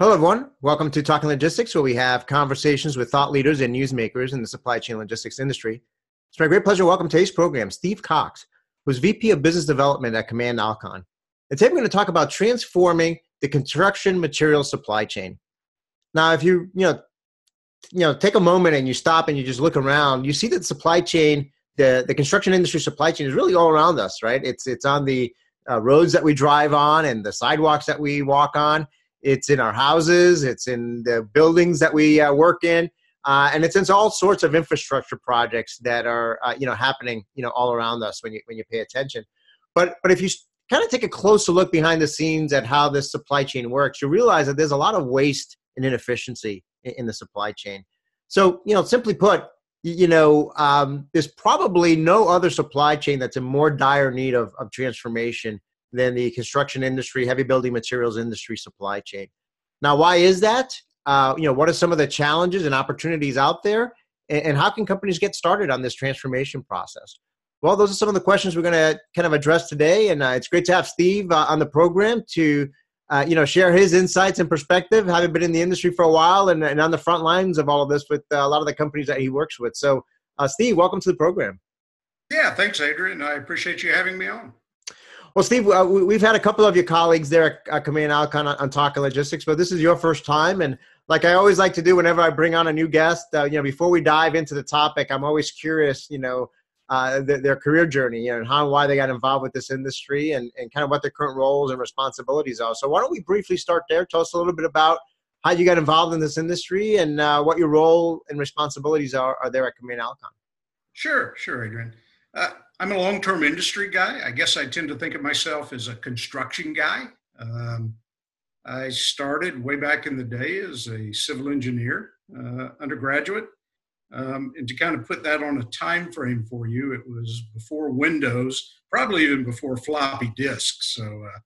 Hello, everyone. Welcome to Talking Logistics, where we have conversations with thought leaders and newsmakers in the supply chain logistics industry. It's my great pleasure to welcome today's program Steve Cox, who's VP of Business Development at Command Alkon. And today we're going to talk about transforming the construction material supply chain. Now, if you you know you know take a moment and you stop and you just look around, you see that the supply chain, the the construction industry supply chain, is really all around us, right? It's it's on the uh, roads that we drive on and the sidewalks that we walk on. It's in our houses. It's in the buildings that we uh, work in. Uh, and it's in all sorts of infrastructure projects that are uh, you know happening you know all around us when you when you pay attention. But but if you kind of take a closer look behind the scenes at how this supply chain works, you realize that there's a lot of waste and inefficiency in, in the supply chain. So you know, simply put, you know, um, there's probably no other supply chain that's in more dire need of, of transformation than the construction industry, heavy building materials industry supply chain. Now, why is that? Uh, you know, what are some of the challenges and opportunities out there, and, and how can companies get started on this transformation process? Well, those are some of the questions we're going to kind of address today, and uh, it's great to have Steve uh, on the program to, uh, you know, share his insights and perspective, having been in the industry for a while and, and on the front lines of all of this with uh, a lot of the companies that he works with. So, uh, Steve, welcome to the program. Yeah, thanks, Adrian. I appreciate you having me on. Well, Steve, uh, we've had a couple of your colleagues there at Command Alkon on, on Talking Logistics, but this is your first time. And like I always like to do whenever I bring on a new guest, uh, you know, before we dive into the topic, I'm always curious, you know, uh, their, their, career journey, you know, and how and why they got involved with this industry and, and kind of what their current roles and responsibilities are. So why don't we briefly start there? Tell us a little bit about how you got involved in this industry and uh, what your role and responsibilities are, are there at Command Alkon. Sure, sure, Adrian. Uh, I'm a long term industry guy. I guess I tend to think of myself as a construction guy. Um, I started way back in the day as a civil engineer, uh, undergraduate. Um, and to kind of put that on a time frame for you, it was before Windows, probably even before floppy disks. So, uh,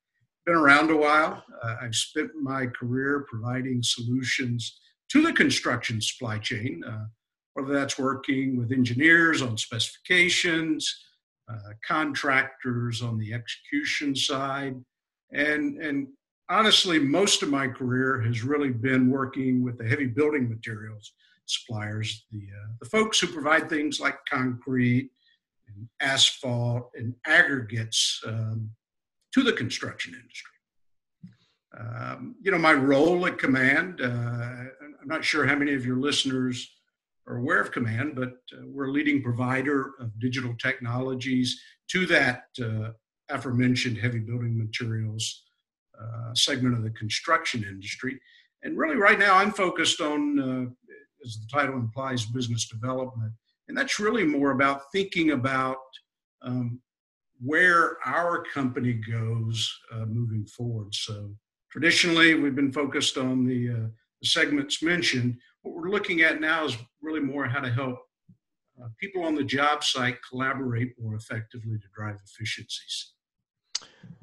been around a while. Uh, I've spent my career providing solutions to the construction supply chain, uh, whether that's working with engineers on specifications, contractors on the execution side. And, and honestly, most of my career has really been working with the heavy building materials suppliers, the, uh, the folks who provide things like concrete and asphalt and aggregates um, to the construction industry. Um, you know, my role at Command, uh, I'm not sure how many of your listeners are aware of Command, but uh, we're a leading provider of digital technologies to that uh, aforementioned heavy building materials uh, segment of the construction industry. And really, right now, I'm focused on, as the title implies, business development. And that's really more about thinking about um, where our company goes uh, moving forward. So, traditionally, we've been focused on the, uh, the segments mentioned what we're looking at now is really more how to help uh, people on the job site collaborate more effectively to drive efficiencies.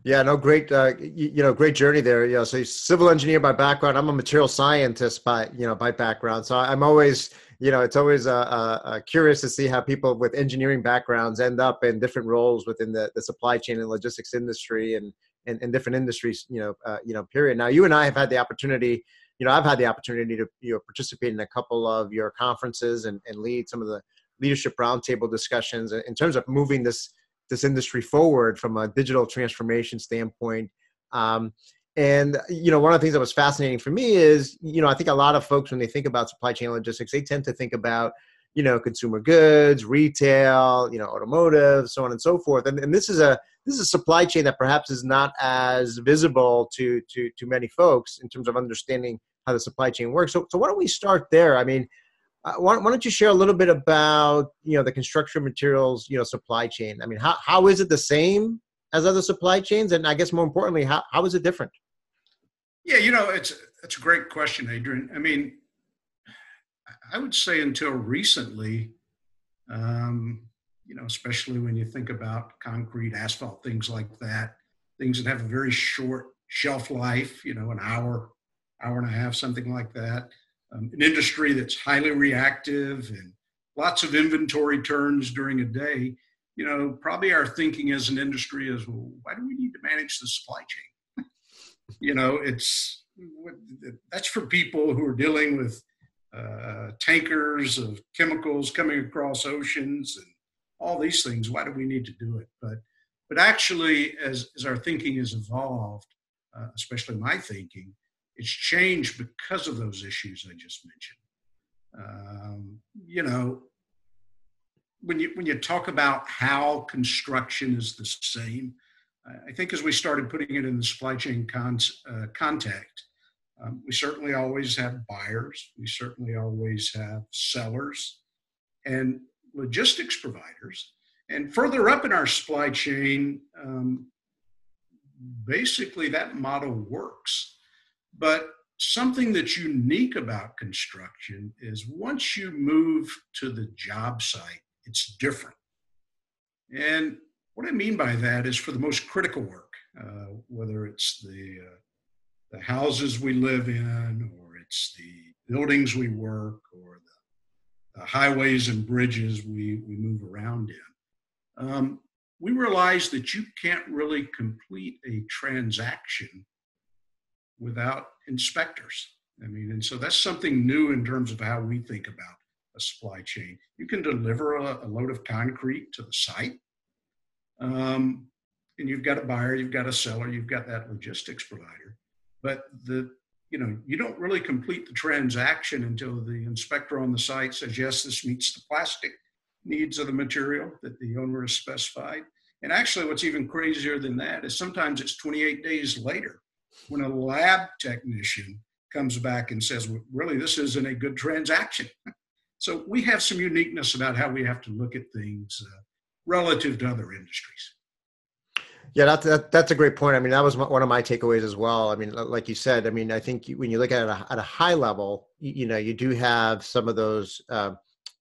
Yeah, no, great, uh, you, you, know, great journey there. You know, so civil engineer by background. I'm a material scientist by, you know, by background. So I'm always, you know, it's always uh, uh, uh, curious to see how people with engineering backgrounds end up in different roles within the, the supply chain and logistics industry and, and, and different industries, you know, uh, you know, period. Now, you and I have had the opportunity you know, I've had the opportunity to you know participate in a couple of your conferences and, and lead some of the leadership roundtable discussions in terms of moving this this industry forward from a digital transformation standpoint. Um, and you know, one of the things that was fascinating for me is, you know, I think a lot of folks when they think about supply chain logistics, they tend to think about, you know, consumer goods, retail, you know, automotive, so on and so forth. And, and this is a this is a supply chain that perhaps is not as visible to to to many folks in terms of understanding how the supply chain works. So, so why don't we start there? I mean, uh, why, why, don't you share a little bit about you know the construction materials you know supply chain? I mean, how how is it the same as other supply chains, and I guess more importantly, how how is it different? Yeah, you know, it's it's a great question, Adrian. I mean, I would say until recently, um, you know, especially when you think about concrete, asphalt, things like that, things that have a very short shelf life, you know, an hour, hour and a half, something like that. Um, an industry that's highly reactive and lots of inventory turns during a day. You know, probably our thinking as an industry is, well, why do we need to manage the supply chain? you know, it's that's for people who are dealing with uh, tankers of chemicals coming across oceans and all these things. Why do we need to do it? But but actually, as as our thinking has evolved, uh, especially my thinking, it's changed because of those issues I just mentioned. Um, you know, when you when you talk about how construction is the same, I think as we started putting it in the supply chain con- uh, context, um, we certainly always have buyers, we certainly always have sellers, and logistics providers. And further up in our supply chain, um, basically that model works. But something that's unique about construction is once you move to the job site, it's different. And what I mean by that is for the most critical work, uh, whether it's the, uh, the houses we live in, or it's the buildings we work, or the, the highways and bridges we, we move around in, um, we realize that you can't really complete a transaction without inspectors. I mean, and so that's something new in terms of how we think about a supply chain. You can deliver a, a load of concrete to the site, um, and you've got a buyer, you've got a seller, you've got that logistics provider. But the you know you don't really complete the transaction until the inspector on the site says yes, this meets the plastic needs of the material that the owner has specified. And actually, what's even crazier than that is sometimes it's 28 days later when a lab technician comes back and says, well, really, this isn't a good transaction. So we have some uniqueness about how we have to look at things uh, relative to other industries. Yeah, that's that, that's a great point. I mean, that was one of my takeaways as well. I mean, like you said, I mean, I think when you look at it at a, high level, you, you, know, you do have some of those uh,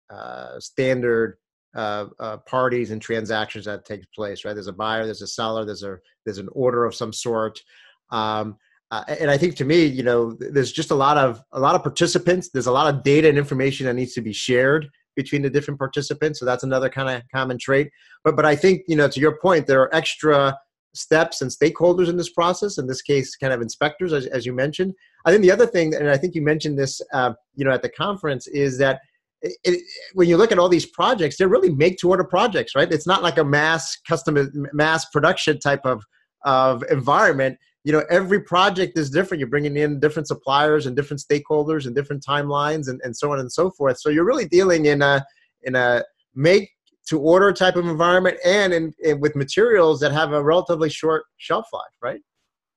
uh, standard uh, uh, parties and transactions that take place. Right? There's a buyer, there's a seller, there's a there's an order of some sort. Um, uh, and I think to me, you know, there's just a lot of a lot of participants. There's a lot of data and information that needs to be shared between the different participants. So that's another kind of common trait. But but I think you know, to your point, there are extra steps and stakeholders in this process. In this case, kind of inspectors, as, as you mentioned. I think the other thing, and I think you mentioned this, uh, you know, at the conference, is that it, it, when you look at all these projects, they're really make to order projects, right? It's not like a mass custom mass production type of of environment you know every project is different. You're bringing in different suppliers and different stakeholders and different timelines and, and so on and so forth. So you're really dealing in a in a make to order type of environment and in, in, with materials that have a relatively short shelf life right?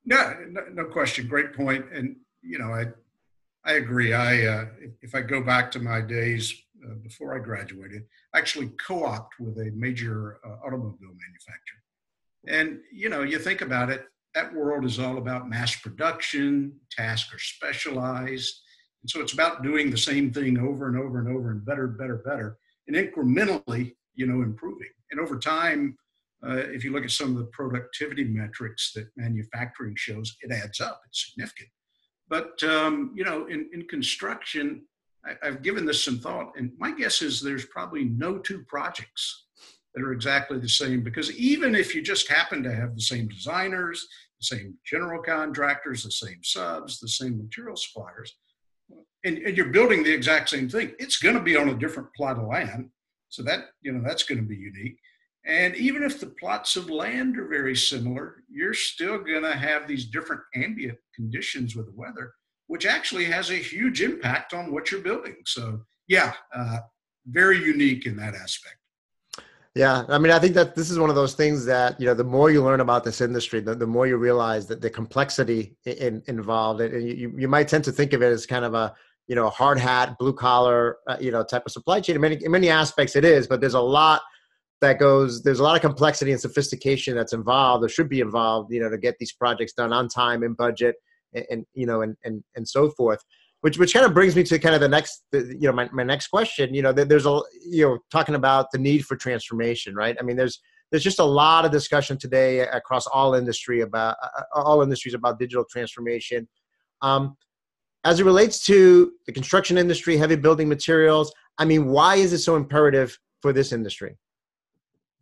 Yeah no, no question. Great point. And you know i i agree. I uh, if i go back to my days uh, before i graduated I actually co-opt with a major uh, automobile manufacturer. And you know you think about it that world is all about mass production, tasks are specialized. And so it's about doing the same thing over and over and over and better, better, better, and incrementally, you know, improving. And over time, uh, if you look at some of the productivity metrics that manufacturing shows, it adds up. It's significant. But um, you know, in, in construction, I, I've given this some thought, and my guess is there's probably no two projects that are exactly the same because even if you just happen to have the same designers, the same general contractors, the same subs, the same material suppliers, and, and you're building the exact same thing, it's going to be on a different plot of land. So that, you know, that's going to be unique. And even if the plots of land are very similar, you're still going to have these different ambient conditions with the weather, which actually has a huge impact on what you're building. So, yeah, uh, very unique in that aspect. Yeah, I mean, I think that this is one of those things that you know, the more you learn about this industry, the, the more you realize that the complexity in, involved, and you, you might tend to think of it as kind of a you know hard hat, blue collar, uh, you know, type of supply chain. In many in many aspects, it is, but there's a lot that goes. There's a lot of complexity and sophistication that's involved, or should be involved, you know, to get these projects done on time and budget, and, and you know, and and and so forth which which kind of brings me to kind of the next you know my, my next question you know there's a you know talking about the need for transformation right? I mean there's there's just a lot of discussion today across all industry about uh, all industries about digital transformation. Um, as it relates to the construction industry heavy building materials i mean why is it so imperative for this industry?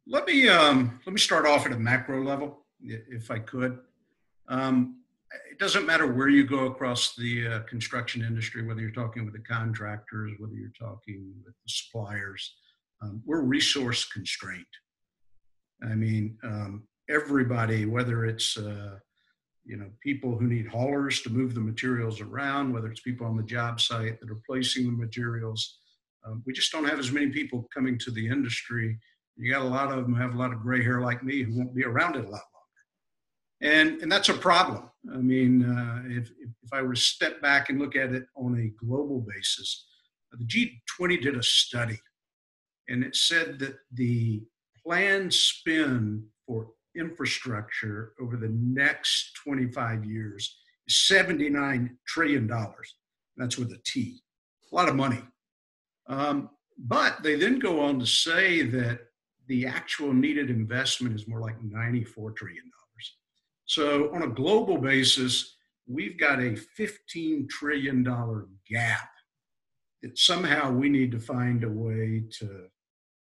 Let me um, let me start off at a macro level if i could. Um, it doesn't matter where you go across the uh, construction industry, whether you're talking with the contractors, whether you're talking with the suppliers, um, we're resource constrained. I mean, um, everybody, whether it's uh, you know people who need haulers to move the materials around, whether it's people on the job site that are placing the materials, um, we just don't have as many people coming to the industry. You got a lot of them have a lot of gray hair like me who won't be around it a lot and and that's a problem. I mean, uh, if if I were to step back and look at it on a global basis, the G20 did a study, and it said that the planned spend for infrastructure over the next 25 years is $79 trillion. That's with a T. A lot of money. Um, but they then go on to say that the actual needed investment is more like $94 trillion. So, on a global basis, we've got a $15 trillion gap that somehow we need to find a way to,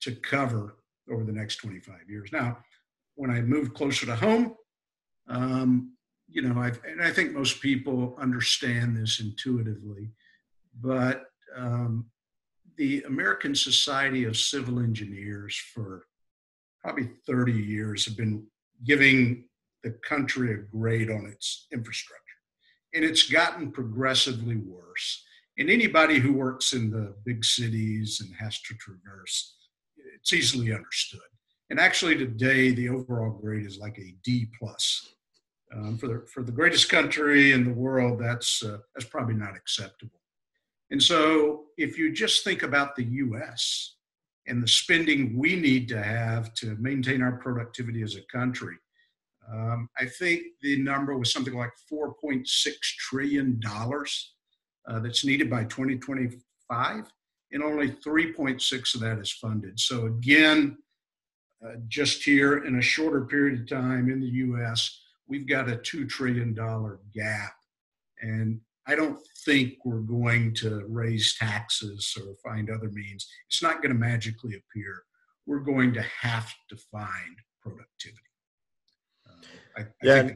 to cover over the next 25 years. Now, when I moved closer to home, um, you know, I've, and I think most people understand this intuitively, but um, the American Society of Civil Engineers for probably 30 years have been giving the country a grade on its infrastructure. And it's gotten progressively worse. And anybody who works in the big cities and has to traverse, it's easily understood. And actually, today the overall grade is like a D plus. Um, for the for the greatest country in the world, that's uh, that's probably not acceptable. And so, if you just think about the U.S. and the spending we need to have to maintain our productivity as a country, um, I think the number was something like 4.6 trillion dollars uh, that's needed by 2025, and only 3.6 of that is funded. So again, uh, just here in a shorter period of time in the U.S., we've got a two trillion dollar gap, and I don't think we're going to raise taxes or find other means. It's not going to magically appear. We're going to have to find productivity. I, I yeah.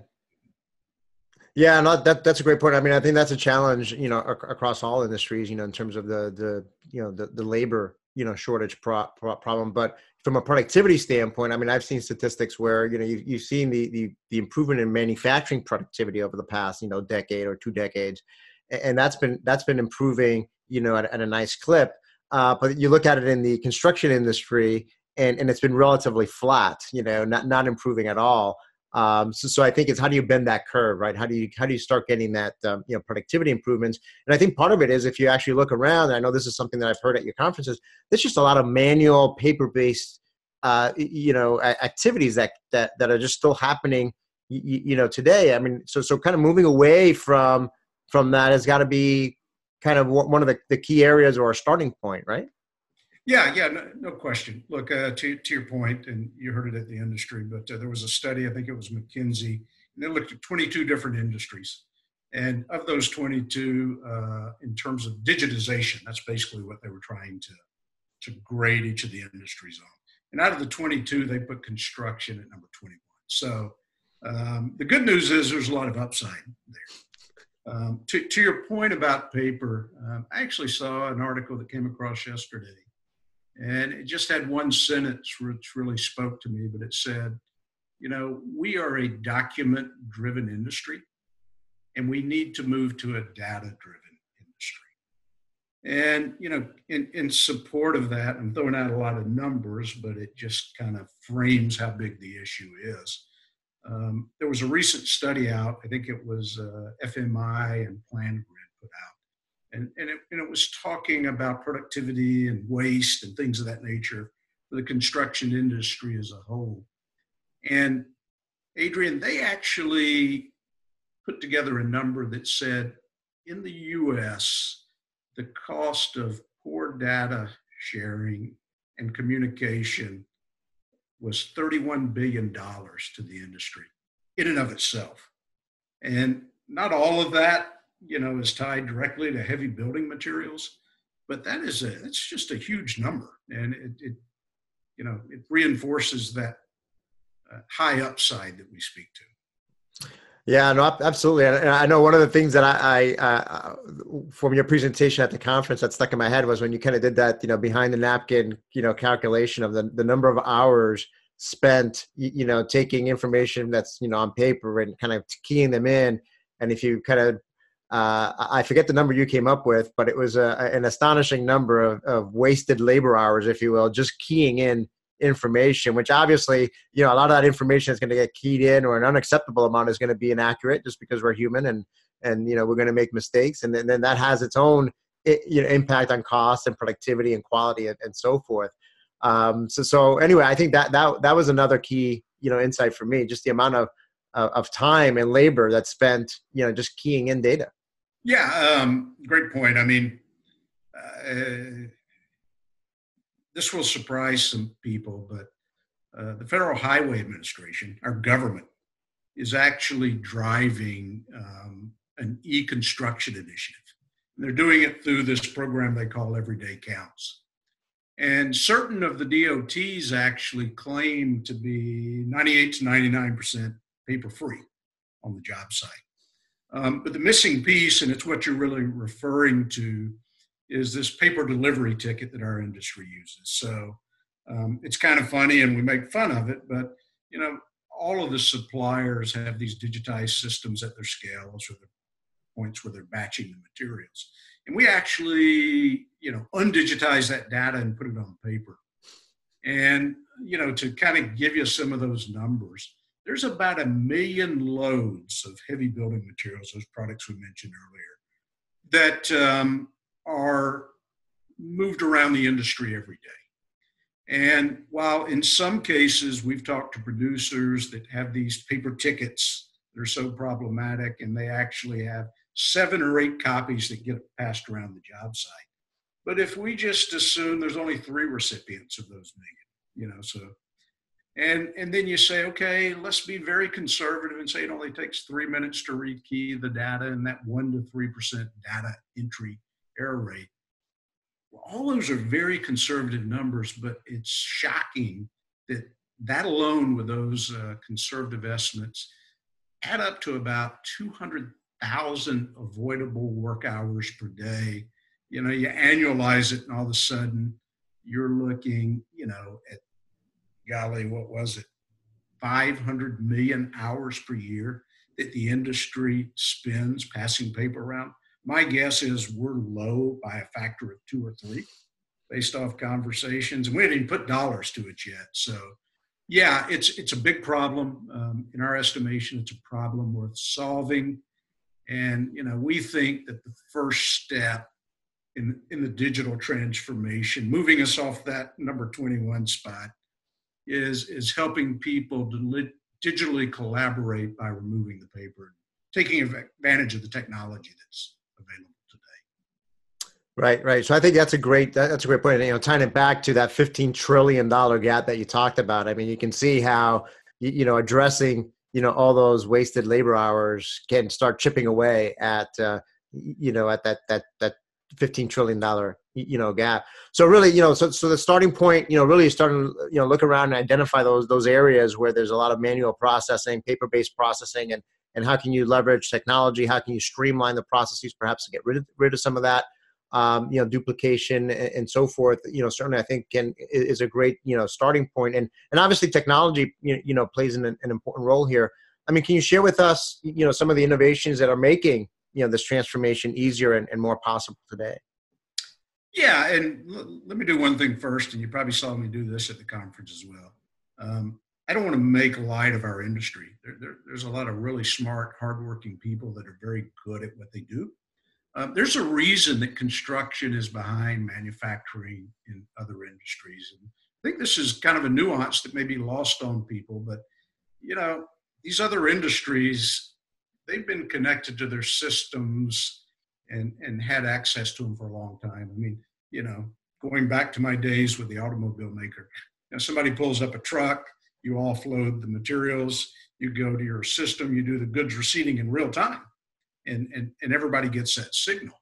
yeah, no, that that's a great point. I mean, I think that's a challenge, you know, ac- across all industries, you know, in terms of the the you know the the labor you know shortage pro- pro- problem. But from a productivity standpoint, I mean, I've seen statistics where you know you, you've seen the, the the improvement in manufacturing productivity over the past you know decade or two decades, and that's been that's been improving you know at, at a nice clip. Uh, but you look at it in the construction industry, and, and it's been relatively flat, you know, not not improving at all. Um, so, so I think it's how do you bend that curve, right? How do you how do you start getting that um, you know productivity improvements? And I think part of it is if you actually look around. I know this is something that I've heard at your conferences. There's just a lot of manual, paper based, uh, you know, activities that that that are just still happening, you, you know, today. I mean, so so kind of moving away from from that has got to be kind of one of the, the key areas or a starting point, right? Yeah, yeah, no, no question. Look, uh, to, to your point, and you heard it at the industry, but uh, there was a study, I think it was McKinsey, and they looked at 22 different industries. And of those 22, uh, in terms of digitization, that's basically what they were trying to, to grade each of the industries on. And out of the 22, they put construction at number 21. So um, the good news is there's a lot of upside there. Um, to, to, your point about paper, um, I actually saw an article that came across yesterday and it just had one sentence which really spoke to me, but it said, you know, we are a document driven industry and we need to move to a data driven industry. And, you know, in, in support of that, I'm throwing out a lot of numbers, but it just kind of frames how big the issue is. Um, there was a recent study out, I think it was uh, FMI and PlanGrid put out and, and, it, and it was talking about productivity and waste and things of that nature for the construction industry as a whole. And Adrian, they actually put together a number that said in the US, the cost of poor data sharing and communication was $31 billion to the industry in and of itself. And not all of that you know, is tied directly to heavy building materials. But that is a it's just a huge number, and it, it you know it reinforces that uh, high upside that we speak to. Yeah, no, absolutely. And I know one of the things that I, I uh, from your presentation at the conference that stuck in my head was when you kind of did that, you know, behind the napkin, you know, calculation of the, the number of hours spent, you know, taking information that's, you know, on paper and kind of keying them in. And if you kind of, uh, I forget the number you came up with, but it was a, an astonishing number of, of wasted labor hours, if you will, just keying in information, which obviously, you know, a lot of that information is going to get keyed in or an unacceptable amount is going to be inaccurate just because we're human and, and, you know, we're going to make mistakes. And then, then that has its own, you know, impact on cost and productivity and quality and, and so forth. Um, so, so anyway, I think that, that, that was another key, you know, insight for me, just the amount of, of time and labor that's spent, you know, just keying in data. Yeah. Um, great point. I mean, uh, this will surprise some people, but uh, the Federal Highway Administration, our government, is actually driving um, an e construction initiative. And they're doing it through this program they call Everyday Counts. And certain of the DOTs actually claim to be 98 to 99% paper free on the job site. Um, but the missing piece, and it's what you're really referring to, is this paper delivery ticket that our industry uses. So um, it's kind of funny and we make fun of it, but you know, all of the suppliers have these digitized systems at their scales or the points where they're batching the materials. And we actually, you know, undigitize that data and put it on paper. And, you know, to kind of give you some of those numbers, there's about a million loads of heavy building materials, those products we mentioned earlier, that um, are moved around the industry every day. And while in some cases we've talked to producers that have these paper tickets that are so problematic and they actually have seven or eight copies that get passed around the job site. But if we just assume there's only three recipients of those million, you know, so and and then you say, okay, let's be very conservative and say it only takes three minutes to rekey the data and that one to three percent data entry error rate. Well, all those are very conservative numbers, but it's shocking that that alone with those uh, conservative estimates add up to about 200,000 avoidable work hours per day. You know, you annualize it and all of a sudden you're looking, you know, at golly, what was it? 500 million hours per year that the industry spends passing paper around. My guess is we're low by a factor of two or three based off conversations. And we didn't even put dollars to it yet. So, yeah, it's, it's a big problem. Um, in our estimation, it's a problem worth solving. And, you know, we think that the first step in, in the digital transformation, moving us off that number 21 spot, is, is helping people to digitally collaborate by removing the paper, and taking advantage of the technology that's available today. Right, right. So I think that's a great that's a great point. You know, tying it back to that fifteen trillion dollar gap that you talked about. I mean, you can see how you know addressing you know all those wasted labor hours can start chipping away at uh, you know at that that that fifteen trillion dollar you know gap. So really, you know, so so the starting point, you know, really starting you know look around and identify those those areas where there's a lot of manual processing, paper based processing, and and how can you leverage technology? How can you streamline the processes, perhaps to get rid of, rid of some of that, um, you know, duplication and, and, so forth? You know, certainly I think can is a great you know starting point, and and obviously technology you know plays an, an important role here. I mean, can you share with us you know some of the innovations that are making you know this transformation easier and, and more possible today? Yeah, and l- let me do one thing first, and you probably saw me do this at the conference as well. Um, I don't want to make light of our industry. There, there, there's a lot of really smart, hardworking people that are very good at what they do. Um, there's a reason that construction is behind manufacturing in other industries. And I think this is kind of a nuance that may be lost on people, but you know, these other industries, they've been connected to their systems and, and had access to them for a long time. I mean, you know, going back to my days with the automobile maker, you know, somebody pulls up a truck, you offload the materials, you go to your system, you do the goods receiving in real time, and, and, and everybody gets that signal.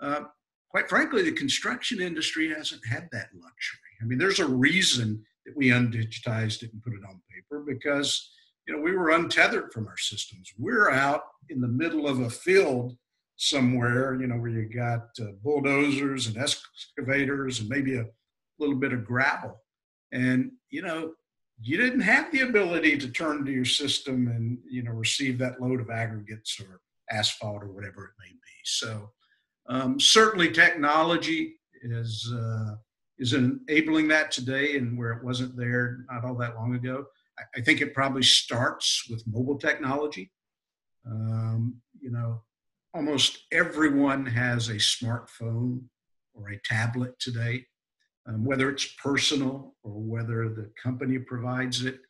Uh, quite frankly, the construction industry hasn't had that luxury. I mean, there's a reason that we undigitized it and put it on paper because you know, we were untethered from our systems. We're out in the middle of a field somewhere, you know, where you got uh, bulldozers and excavators and maybe a little bit of gravel. And, you know, you didn't have the ability to turn to your system and, you know, receive that load of aggregates or asphalt or whatever it may be. So um, certainly technology is, uh, is enabling that today and where it wasn't there not all that long ago. I, think it probably starts with mobile technology. Um, you know, almost everyone has a smartphone or a tablet today, um, whether it's personal or whether the company provides it.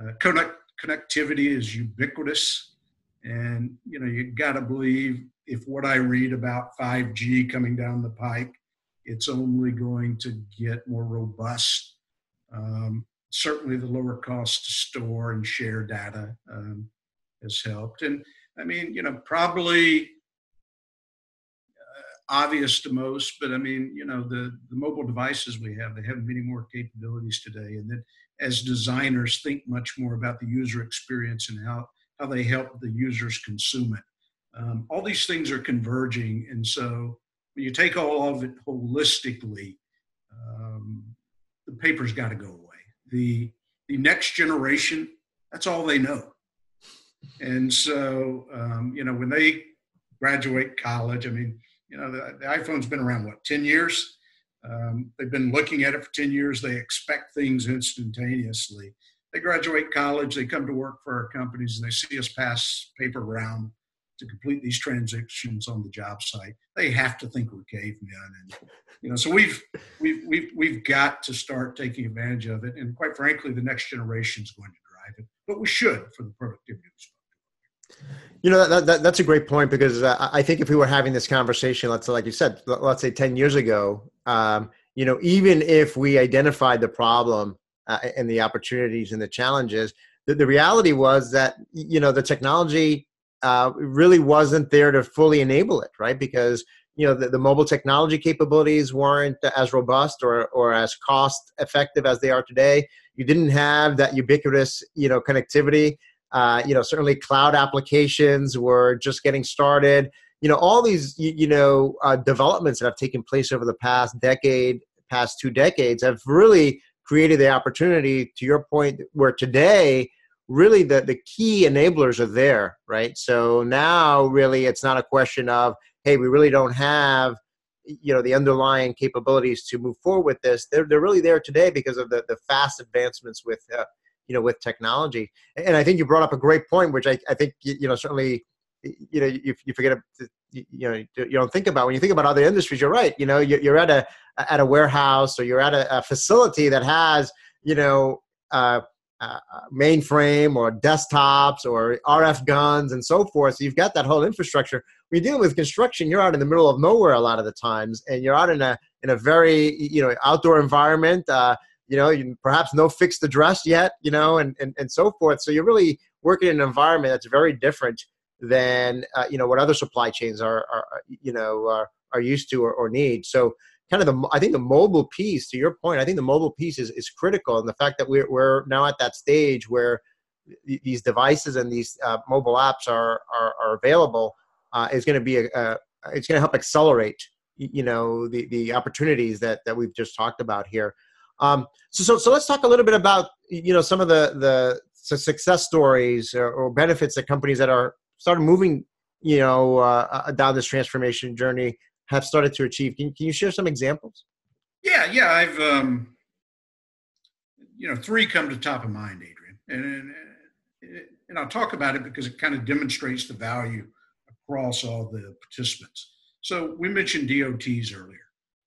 Uh, connect, connectivity is ubiquitous. And, you know, you got to believe if what I read about 5G coming down the pike, it's only going to get more robust. Um, certainly, the lower cost to store and share data um, has helped. And I mean, you know, probably obvious to most, but I mean, you know, the, the mobile devices we have, they have many more capabilities today. And that as designers think much more about the user experience and how, how they help the users consume it. Um, all these things are converging. And so when you take all of it holistically, um, the paper's got to go away. The, the next generation, that's all they know. And so, um, you know, when they graduate college, I mean, you know, the, the iPhone's been around, what, 10 years? Um, they've been looking at it for 10 years. They expect things instantaneously. They graduate college, they come to work for our companies, and they see us pass paper around to complete these transactions on the job site. They have to think we're cavemen, and you know, so we've we've we've we've got to start taking advantage of it. And quite frankly, the next generation is going to drive it, but we should for the productivity. You know that, that, that's a great point because uh, I think if we were having this conversation, let's like you said, let's say ten years ago, um, you know, even if we identified the problem uh, and the opportunities and the challenges, the, the reality was that you know the technology uh, really wasn't there to fully enable it, right? Because you know the, the mobile technology capabilities weren't as robust or or as cost effective as they are today. You didn't have that ubiquitous you know connectivity uh, you know, certainly cloud applications were just getting started. You know, all these you, you know uh, developments that have taken place over the past decade, past two decades, have really created the opportunity. To your point, where today really the, the key enablers are there, right? So now really it's not a question of, hey, we really don't have you know the underlying capabilities to move forward with this. They're, they're really there today because of the, the fast advancements with uh, you know with technology and i think you brought up a great point which i, I think you know certainly you know you, you forget you know you don't think about when you think about other industries you're right you know you're at a at a warehouse or you're at a, a facility that has you know uh, uh, mainframe or desktops or RF guns and so forth. So you've got that whole infrastructure. When you're dealing with construction, you're out in the middle of nowhere a lot of the times, and you're out in a in a very you know outdoor environment. Uh, you know, you perhaps no fixed address yet, you know, and, and, and so forth. So you're really working in an environment that's very different than, uh, you know, what other supply chains are, are you know, are, are used to or, or need. So kind of the, I think the mobile piece, to your point, I think the mobile piece is, is critical. And the fact that we're, we're now at that stage where these devices and these uh, mobile apps are, are, are available uh, is going to be a, a it's going to help accelerate you know the the opportunities that that we've just talked about here um, so, so, so let's talk a little bit about you know some of the the success stories or, or benefits that companies that are started moving you know uh, uh, down this transformation journey have started to achieve. Can, can you share some examples? Yeah, yeah, I've um, you know three come to top of mind, Adrian, and and I'll talk about it because it kind of demonstrates the value across all the participants. So we mentioned DOTs earlier.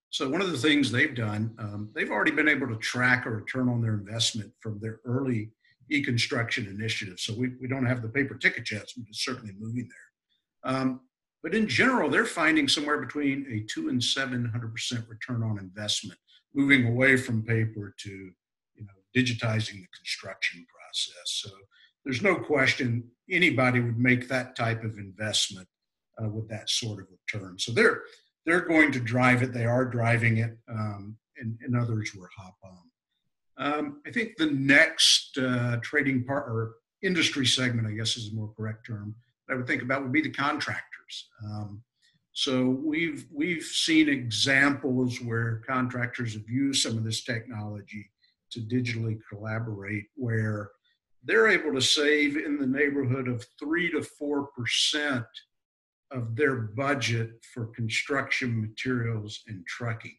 So one of the things they've done, um, they've already been able to track a return on their investment from their early e-construction initiative. So we, we don't have the paper ticket yet, but it's certainly moving there. Um, but in general, they're finding somewhere between a two and seven hundred percent return on investment, moving away from paper to you know digitizing the construction process. So there's no question anybody would make that type of investment uh, with that sort of return. So they're they're going to drive it. They are driving it, um, and, and, others were hop on. Um, I think the next uh, trading part or industry segment, I guess is a more correct term, I would think about would be the contractors. Um, so we've we've seen examples where contractors have used some of this technology to digitally collaborate, where they're able to save in the neighborhood of three to four percent of their budget for construction materials and trucking.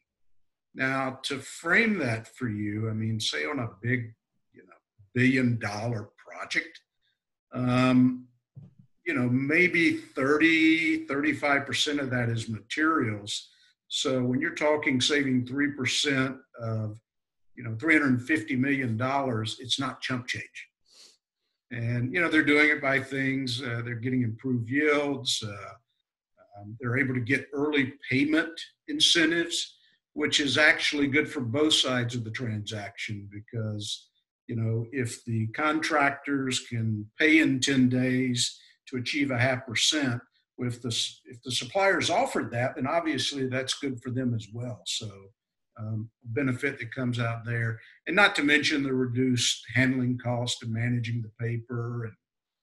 Now, to frame that for you, I mean, say on a big, you know, billion dollar project, um, you know, maybe 30, 35% of that is materials. So when you're talking saving 3% of, you know, $350 million, it's not chump change. And, you know, they're doing it by things, uh, they're getting improved yields, uh, um, they're able to get early payment incentives, which is actually good for both sides of the transaction because, you know, if the contractors can pay in 10 days, to achieve a half percent. If the if the suppliers offered that, then obviously that's good for them as well. So um, benefit that comes out there, and not to mention the reduced handling cost of managing the paper and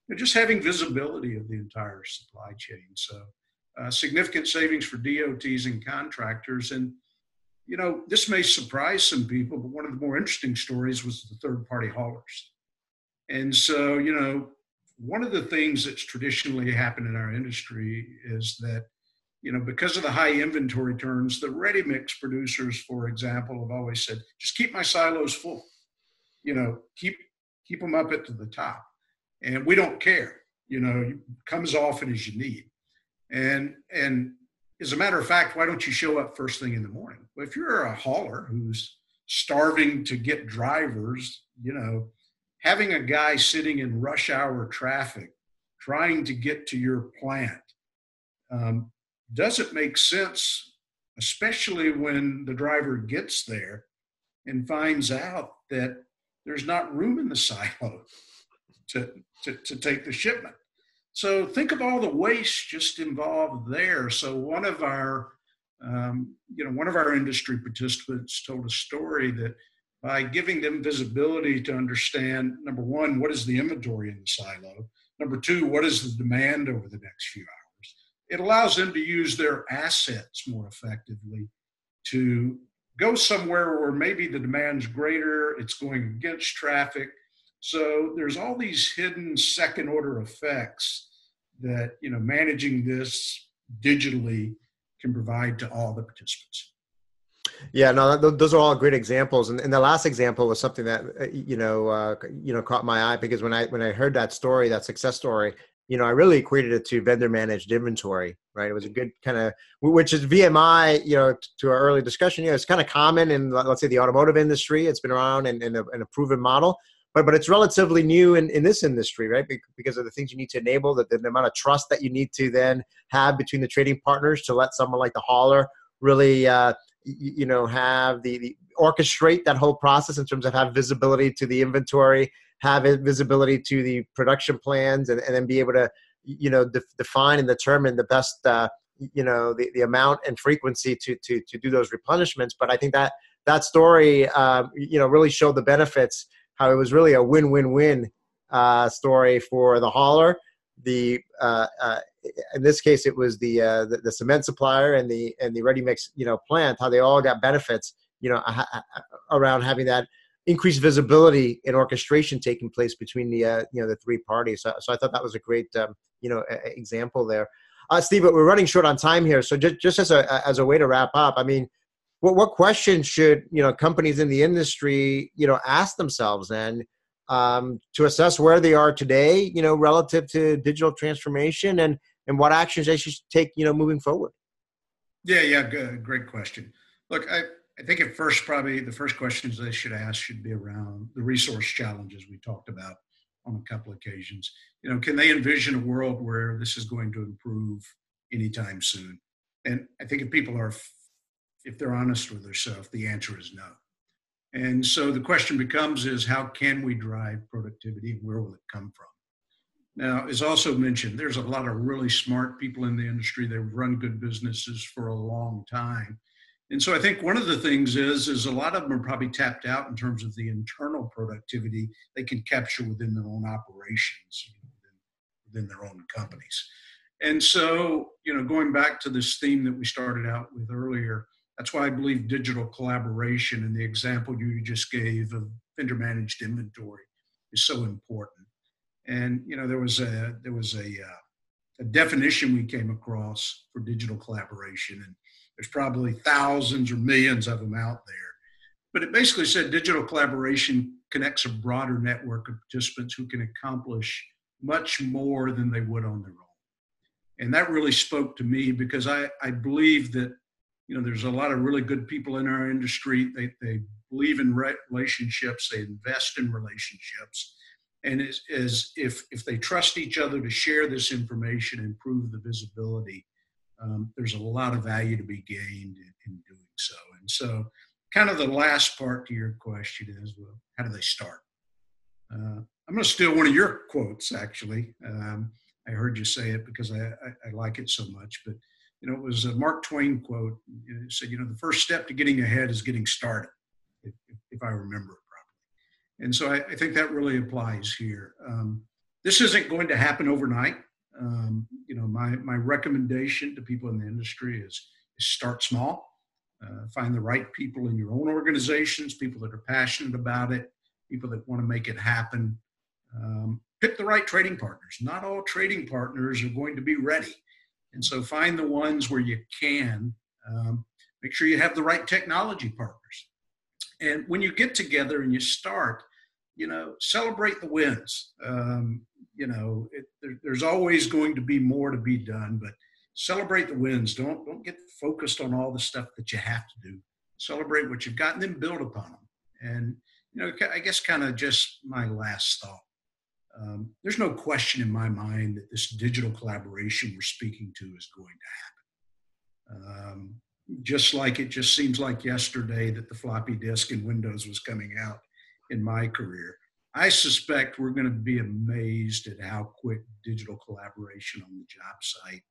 you know, just having visibility of the entire supply chain. So uh, significant savings for DOTs and contractors. And you know this may surprise some people, but one of the more interesting stories was the third party haulers. And so you know one of the things that's traditionally happened in our industry is that you know because of the high inventory turns the ready mix producers for example have always said just keep my silos full. You know keep keep them up at to the top. And we don't care. You know come as often as you need. And and as a matter of fact why don't you show up first thing in the morning? Well, if you're a hauler who's starving to get drivers you know having a guy sitting in rush hour traffic trying to get to your plant um, doesn't make sense, especially when the driver gets there and finds out that there's not room in the silo to, to, to take the shipment. So think of all the waste just involved there. So one of our, um, you know, one of our industry participants told a story that by giving them visibility to understand number one, what is the inventory in the silo? Number two, what is the demand over the next few hours? It allows them to use their assets more effectively to go somewhere where maybe the demand's greater, it's going against traffic. So there's all these hidden second order effects that you know managing this digitally can provide to all the participants. Yeah, no, those are all great examples, and, and the last example was something that uh, you know, uh, you know, caught my eye because when I when I heard that story, that success story, you know, I really equated it to vendor managed inventory, right? It was a good kind of, which is VMI, you know, to our early discussion, you know, it's kind of common in, let's say, the automotive industry. It's been around and, and, a, a proven model, but but it's relatively new in, in this industry, right? Because of the things you need to enable, the, the amount of trust that you need to then have between the trading partners to let someone like the hauler really uh, you know have the, the orchestrate that whole process in terms of have visibility to the inventory have visibility to the production plans and, and then be able to you know de- define and determine the best uh, you know the, the amount and frequency to to to do those replenishments. But i think that that story um, you know really showed the benefits how it was really a win-win-win uh, story for the hauler the uh, uh, in this case it was the, uh, the, the cement supplier and the and the ready mix you know plant how they all got benefits you know around having that increased visibility and orchestration taking place between the uh, you know the three parties. So, so i thought that was a great um, you know example there. Uh, steve but we're running short on time here so just, just as a as a way to wrap up i mean what what questions should you know companies in the industry you know ask themselves? And um, to assess where they are today, you know, relative to digital transformation and and what actions they should take, you know, moving forward. Yeah, yeah, good, great question. Look, I, I think at first, probably the first questions they should ask should be around the resource challenges we talked about on a couple occasions. You know, can they envision a world where this is going to improve anytime soon? And I think if people are, if they're honest with themselves, the answer is no. And so the question becomes is how can we drive productivity where will it come from? Now, as also mentioned, there's a lot of really smart people in the industry. They've run good businesses for a long time. And so I think one of the things is is a lot of them are probably tapped out in terms of the internal productivity they can capture within their own operations, within their own companies. And so, you know, going back to this theme that we started out with earlier, that's why I believe digital collaboration and the example you just gave of vendor managed inventory is so important. And you know, there was a there was a, uh, a definition we came across for digital collaboration, and there's probably thousands or millions of them out there. But it basically said digital collaboration connects a broader network of participants who can accomplish much more than they would on their own. And that really spoke to me because I, I believe that, you know, there's a lot of really good people in our industry. They, they believe in relationships, they invest in relationships. And as, if, if they trust each other to share this information, and improve the visibility, um, there's a lot of value to be gained in, in, doing so. And so, kind of the last part to your question is well, how do they start? Uh, I'm going to steal one of your quotes, actually. Um, I heard you say it because I, I, I, like it so much. But, you know, it was a Mark Twain quote. It said, you know, the first step to getting ahead is getting started, if, if I remember it properly. And so I, I think that really applies here. Um, this isn't going to happen overnight. Um, you know, my, my recommendation to people in the industry is, is start small. Uh, find the right people in your own organizations, people that are passionate about it, people that want to make it happen. Um, pick the right trading partners. Not all trading partners are going to be ready. And so find the ones where you can. Um, make sure you have the right technology partners. And when you get together and you start, you know, celebrate the wins. Um, you know, it, there, there's always going to be more to be done, but celebrate the wins. Don't don't get focused on all the stuff that you have to do. Celebrate what you've got and then build upon them. And you know, I guess kind of just my last thought. Um, there's no question in my mind that this digital collaboration we're speaking to is going to happen. Um, just like it just seems like yesterday that the floppy disk in Windows was coming out in my career. I suspect we're going to be amazed at how quick digital collaboration on the job site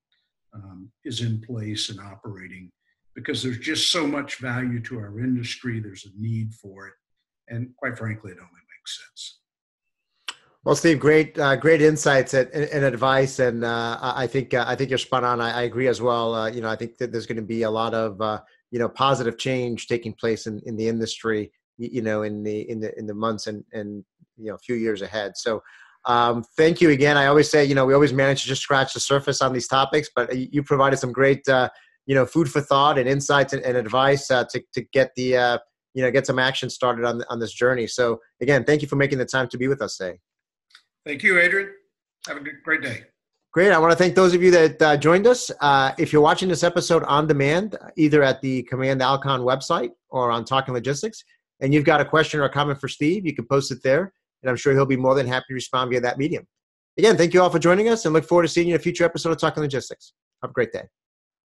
um, is in place and operating because there's just so much value to our industry. There's a need for it. And quite frankly, it only makes sense. Well, Steve, great, uh, great insights and, and advice, and uh, I think uh, I think you're spot on. I, I agree as well. Uh, you know, I think that there's going to be a lot of uh, you know positive change taking place in, in the industry. You know, in the in the in the months and and you know a few years ahead. So, um, thank you again. I always say, you know, we always manage to just scratch the surface on these topics, but you provided some great, uh, you know, food for thought and insights and, and advice to to get the you know get some action started on on this journey. So, again, thank you for making the time to be with us today. Thank you, Adrian. Have a good, great day. Great. I want to thank those of you that uh, joined us. Uh, if you're watching this episode on demand, either at the Command Alkon website or on Talking Logistics, and you've got a question or a comment for Steve, you can post it there, and I'm sure he'll be more than happy to respond via that medium. Again, thank you all for joining us and look forward to seeing you in a future episode of Talking Logistics. Have a great day.